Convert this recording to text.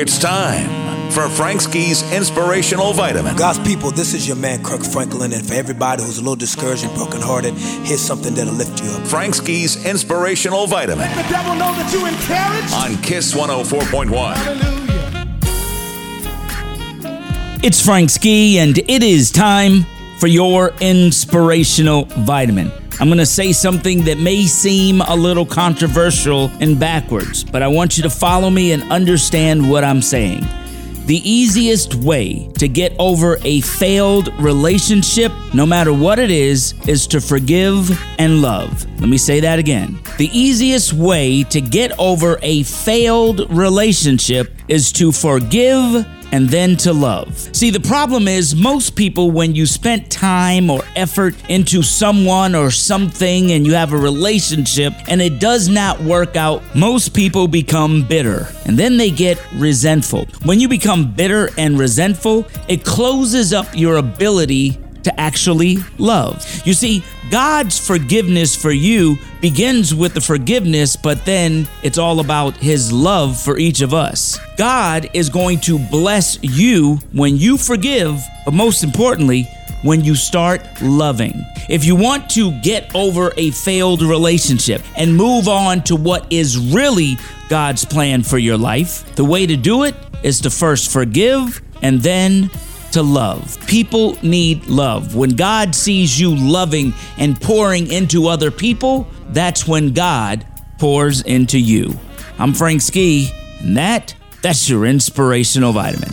It's time for Frank Ski's Inspirational Vitamin. God's people, this is your man, Kirk Franklin, and for everybody who's a little discouraged and brokenhearted, here's something that'll lift you up. Frank Ski's Inspirational Vitamin. Let the devil know that you encouraged. On Kiss 104.1. Hallelujah. It's Frank Ski, and it is time for your Inspirational Vitamin. I'm going to say something that may seem a little controversial and backwards, but I want you to follow me and understand what I'm saying. The easiest way to get over a failed relationship, no matter what it is, is to forgive and love. Let me say that again. The easiest way to get over a failed relationship is to forgive and then to love. See, the problem is most people, when you spent time or effort into someone or something and you have a relationship and it does not work out, most people become bitter and then they get resentful. When you become bitter and resentful, it closes up your ability to actually love. You see, God's forgiveness for you begins with the forgiveness, but then it's all about His love for each of us. God is going to bless you when you forgive, but most importantly, when you start loving. If you want to get over a failed relationship and move on to what is really God's plan for your life, the way to do it is to first forgive and then to love. People need love. When God sees you loving and pouring into other people, that's when God pours into you. I'm Frank Ski, and that that's your inspirational vitamin.